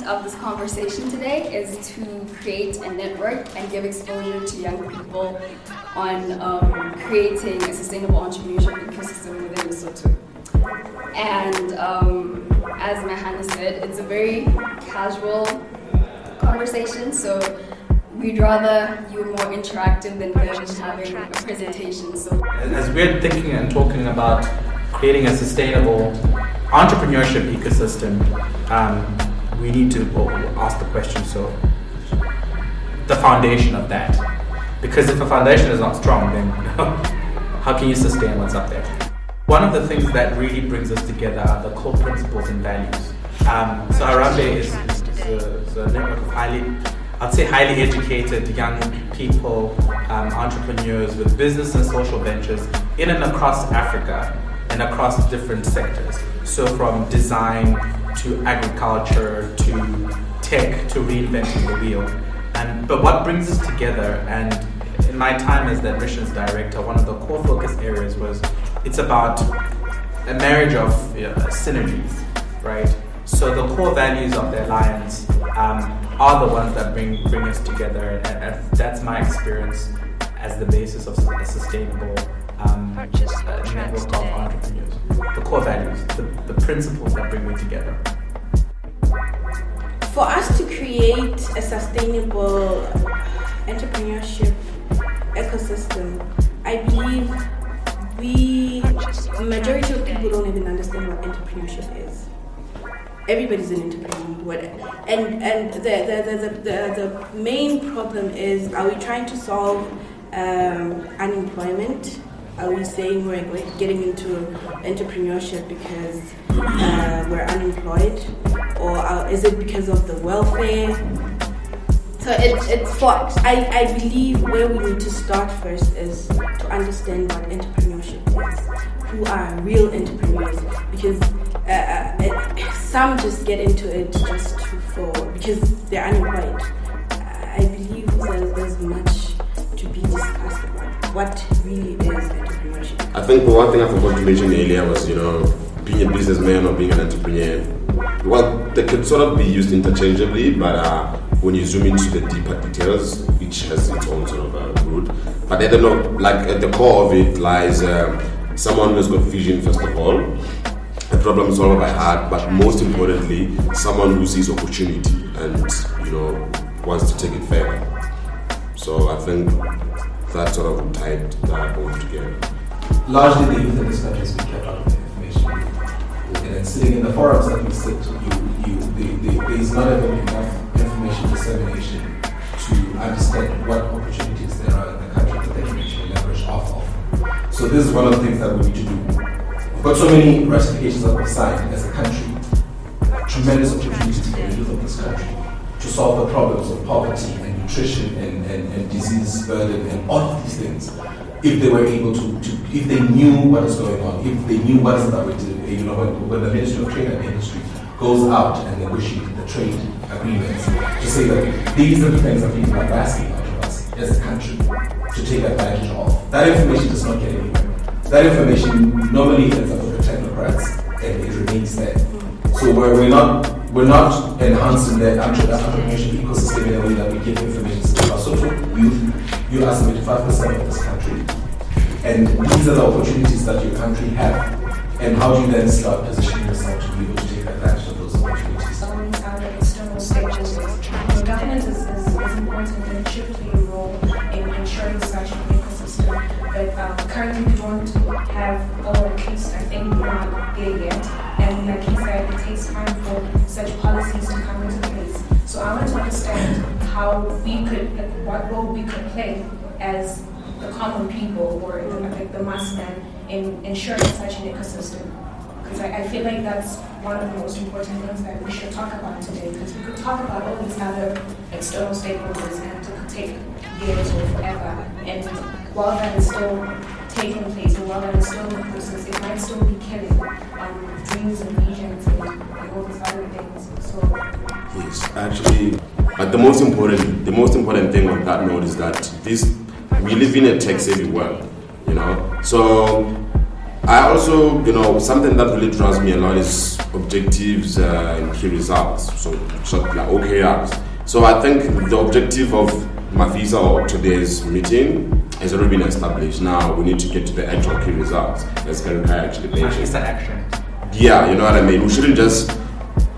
point of this conversation today is to create a network and give exposure to young people on um, creating a sustainable entrepreneurship ecosystem within Lesotho. And um, as Mahana said, it's a very casual conversation, so we'd rather you were more interactive than them having a presentation. So as we're thinking and talking about creating a sustainable entrepreneurship ecosystem, um, we need to ask the question. So the foundation of that, because if the foundation is not strong, then how can you sustain what's up there? One of the things that really brings us together are the core principles and values. Um, so Harambe is, is, a, is, a, network of highly, I'd say highly educated young people, um, entrepreneurs with business and social ventures in and across Africa and across different sectors. So from design to agriculture to tech to reinventing the wheel. And but what brings us together and in my time as the admissions director, one of the core focus areas was it's about a marriage of synergies, right? So the core values of the alliance um, are the ones that bring bring us together, and, and, that's my experience as the basis of a sustainable um, uh, network of entrepreneurs. The core values, the, the principles that bring me together. For us to create a sustainable entrepreneurship ecosystem, I believe we majority of people don't even understand what entrepreneurship is. Everybody's an entrepreneur, and and the the, the, the, the main problem is: are we trying to solve um, unemployment? Are we saying we're getting into entrepreneurship because uh, we're unemployed, or uh, is it because of the welfare? So it's it's for I, I believe where we need to start first is to understand what entrepreneurship is, who are real entrepreneurs, because uh, uh it, some just get into it just for because they're unemployed. I believe there's, there's much to be discussed about what really. I think the one thing I forgot to mention earlier was you know being a businessman or being an entrepreneur. Well, they could sort of be used interchangeably, but. Uh, when you zoom into the deeper details, each has its own sort of uh. But I don't know, like at the core of it lies um, someone who's got vision, first of all, a problem solver by heart, but most importantly, someone who sees opportunity and you know wants to take it further. So I think that sort of tied that all together. Largely, the youth in this country has been kept out of the information. And then sitting in the forums that we sit, you, you, they, they, there is not even enough information dissemination to understand what opportunities there are in the country that they can actually leverage off of. So this is one of the things that we need to do. We've got so many ratifications that we've as a country, tremendous opportunities for the youth of this country to solve the problems of poverty and nutrition and, and, and disease burden and all of these things if they were able to, to, if they knew what is going on, if they knew what is that we do, you know, when, when the Ministry of Trade and Industry goes out and negotiates the trade agreements to say that these are the things that people are asking out of us as a country to take advantage of. That information does not get anywhere. That information normally ends up with the technocrats and it remains there. So we're, we're not we're not enhancing the entrepreneurship ecosystem in a way that we give information to our social youth. You are 75% of this country. And these are the opportunities that your country have. And how do you then start positioning yourself to be able to take advantage of those opportunities? Um, external stages. The government is, is, is important and should play a role in ensuring such an ecosystem. But um, currently we don't have, or at least I think we're not there yet. And like he said, it takes time for such policies to come into place. So I want to understand how we could, what role we could play as the common people or like the mass man in ensuring such an ecosystem. Because I, I, feel like that's one of the most important things that we should talk about today. Because we could talk about all these other external stakeholders and it could take years or forever. And while that is still taking place and while that is still in the process, it might still be killing um, dreams and visions and, and all these other things. So yes, actually, but the most important, the most important thing on that note is that this we live in a tech-savvy world, you know. So I also, you know, something that really drives me a lot is objectives uh, and key results. So, like OKRs. So I think the objective of my Mafisa or today's meeting has already been established. Now we need to get to the actual key results, as Karen actually mentioned. the action. Yeah, you know what I mean. We shouldn't just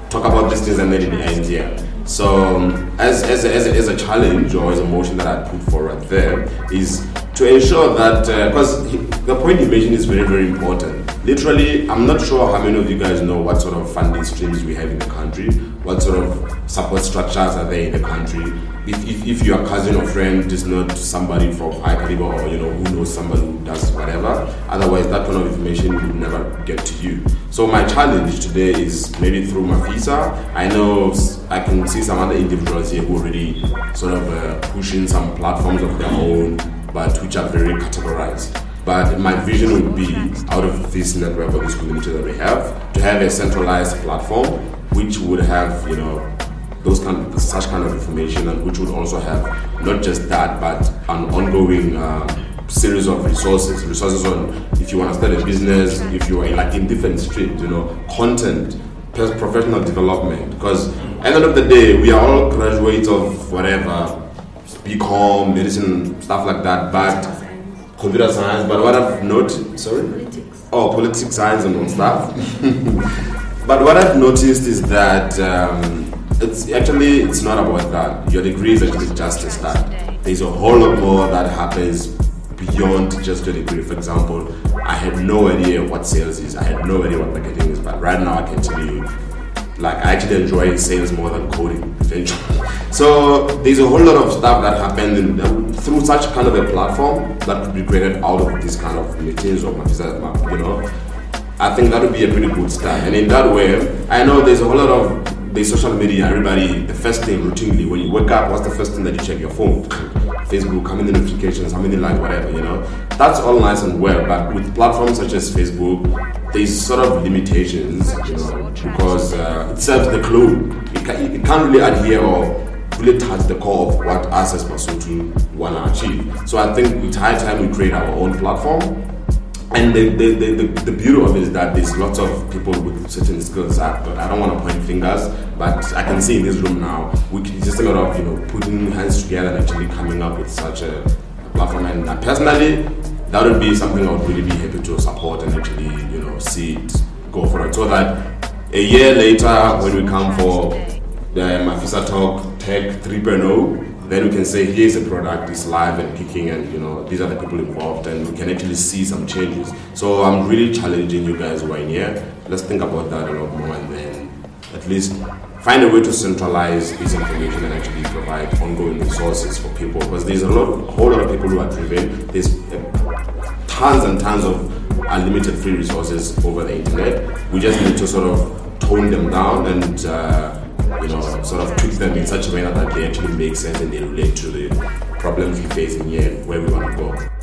talk about these things and then it ends here. So, um, as, as, a, as, a, as a challenge or as a motion that I put forward there is to ensure that, because the point you mentioned is very, very important. Literally, I'm not sure how many of you guys know what sort of funding streams we have in the country, what sort of support structures are there in the country. If, if, if your cousin or friend is not somebody from high caliber or you know who knows somebody who does whatever, otherwise that kind of information will never get to you. So my challenge today is maybe through Mafisa. I know I can see some other individuals here who already sort of uh, pushing some platforms of their own, but which are very categorized. But my vision would be out of this network or this community that we have to have a centralized platform which would have you know those kind such kind of information and which would also have not just that but an ongoing um, series of resources resources on if you want to start a business if you are like in different streams you know content professional development. Because at the end of the day we are all graduates of whatever BCom medicine stuff like that but computer science. but what I've noted sorry? Politics. oh politics science and stuff but what I've noticed is that um, it's actually it's not about that. Your degree is actually just a start. There's a whole lot more that happens beyond just your degree. For example, I had no idea what sales is. I had no idea what marketing is. But right now, I can tell you, like I actually enjoy sales more than coding eventually. So there's a whole lot of stuff that happened in, through such kind of a platform that could be created out of this kind of meetings or you know. I think that would be a pretty good start. And in that way, I know there's a whole lot of the social media. Everybody, the first thing routinely when you wake up, what's the first thing that you check your phone? Facebook, how many notifications, how many likes, whatever. You know, that's all nice and well. But with platforms such as Facebook, there's sort of limitations, you know, because uh, it serves the clue. It, it can't really adhere or really touch the core of what us as Masutu want to achieve. So I think it's high time we create our own platform and the, the, the, the, beauty of it is that there's lots of people with certain skills that, but I don't want to point fingers, but I can see in this room now, we can, just a matter of, you know, putting hands together and actually coming up with such a platform. And personally, that would be something I would really be happy to support and actually, you know, see it go for it. So that a year later, when we come for the Mafisa Talk Tech 3.0, then we can say here's a product, it's live and kicking, and you know these are the people involved, and we can actually see some changes. So I'm really challenging you guys in here. Let's think about that a lot more, and then at least find a way to centralize this information and actually provide ongoing resources for people. Because there's a lot, whole lot of people who are driven. There's uh, tons and tons of unlimited free resources over the internet. We just need to sort of tone them down and. Uh, you know, sort of tweak them in such a way that they actually make sense and they relate to the problems we face in here, where we want to go.